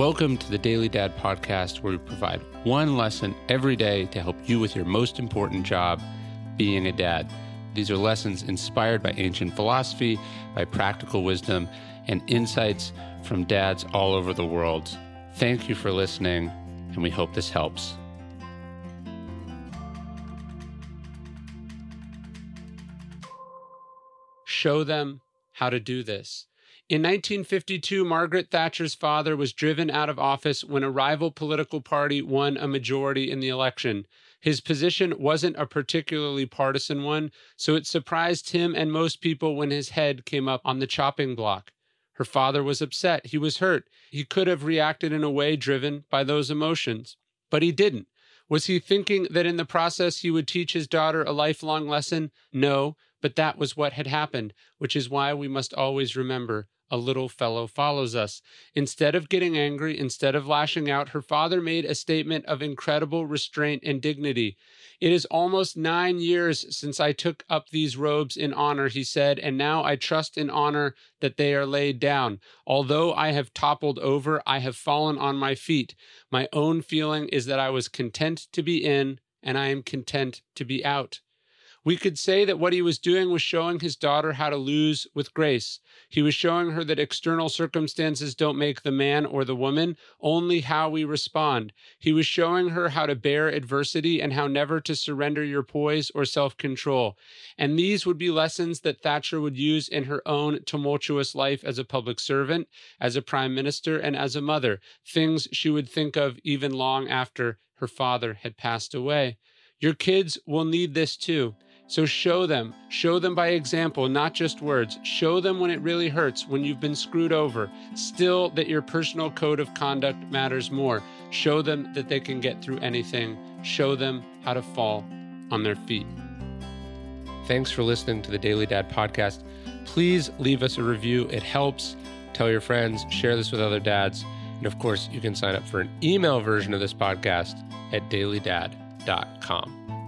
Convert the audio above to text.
Welcome to the Daily Dad podcast, where we provide one lesson every day to help you with your most important job, being a dad. These are lessons inspired by ancient philosophy, by practical wisdom, and insights from dads all over the world. Thank you for listening, and we hope this helps. Show them how to do this. In 1952, Margaret Thatcher's father was driven out of office when a rival political party won a majority in the election. His position wasn't a particularly partisan one, so it surprised him and most people when his head came up on the chopping block. Her father was upset. He was hurt. He could have reacted in a way driven by those emotions, but he didn't. Was he thinking that in the process he would teach his daughter a lifelong lesson? No, but that was what had happened, which is why we must always remember a little fellow follows us. Instead of getting angry, instead of lashing out, her father made a statement of incredible restraint and dignity. It is almost nine years since I took up these robes in honor, he said, and now I trust in honor that they are laid down. Although I have toppled over, I have fallen on my feet. My own feeling is that I was content to be in, and I am content to be out. We could say that what he was doing was showing his daughter how to lose with grace. He was showing her that external circumstances don't make the man or the woman, only how we respond. He was showing her how to bear adversity and how never to surrender your poise or self control. And these would be lessons that Thatcher would use in her own tumultuous life as a public servant, as a prime minister, and as a mother, things she would think of even long after her father had passed away. Your kids will need this too. So show them, show them by example, not just words. Show them when it really hurts, when you've been screwed over. Still, that your personal code of conduct matters more. Show them that they can get through anything. Show them how to fall on their feet. Thanks for listening to the Daily Dad podcast. Please leave us a review, it helps. Tell your friends, share this with other dads. And of course, you can sign up for an email version of this podcast at dailydad.com.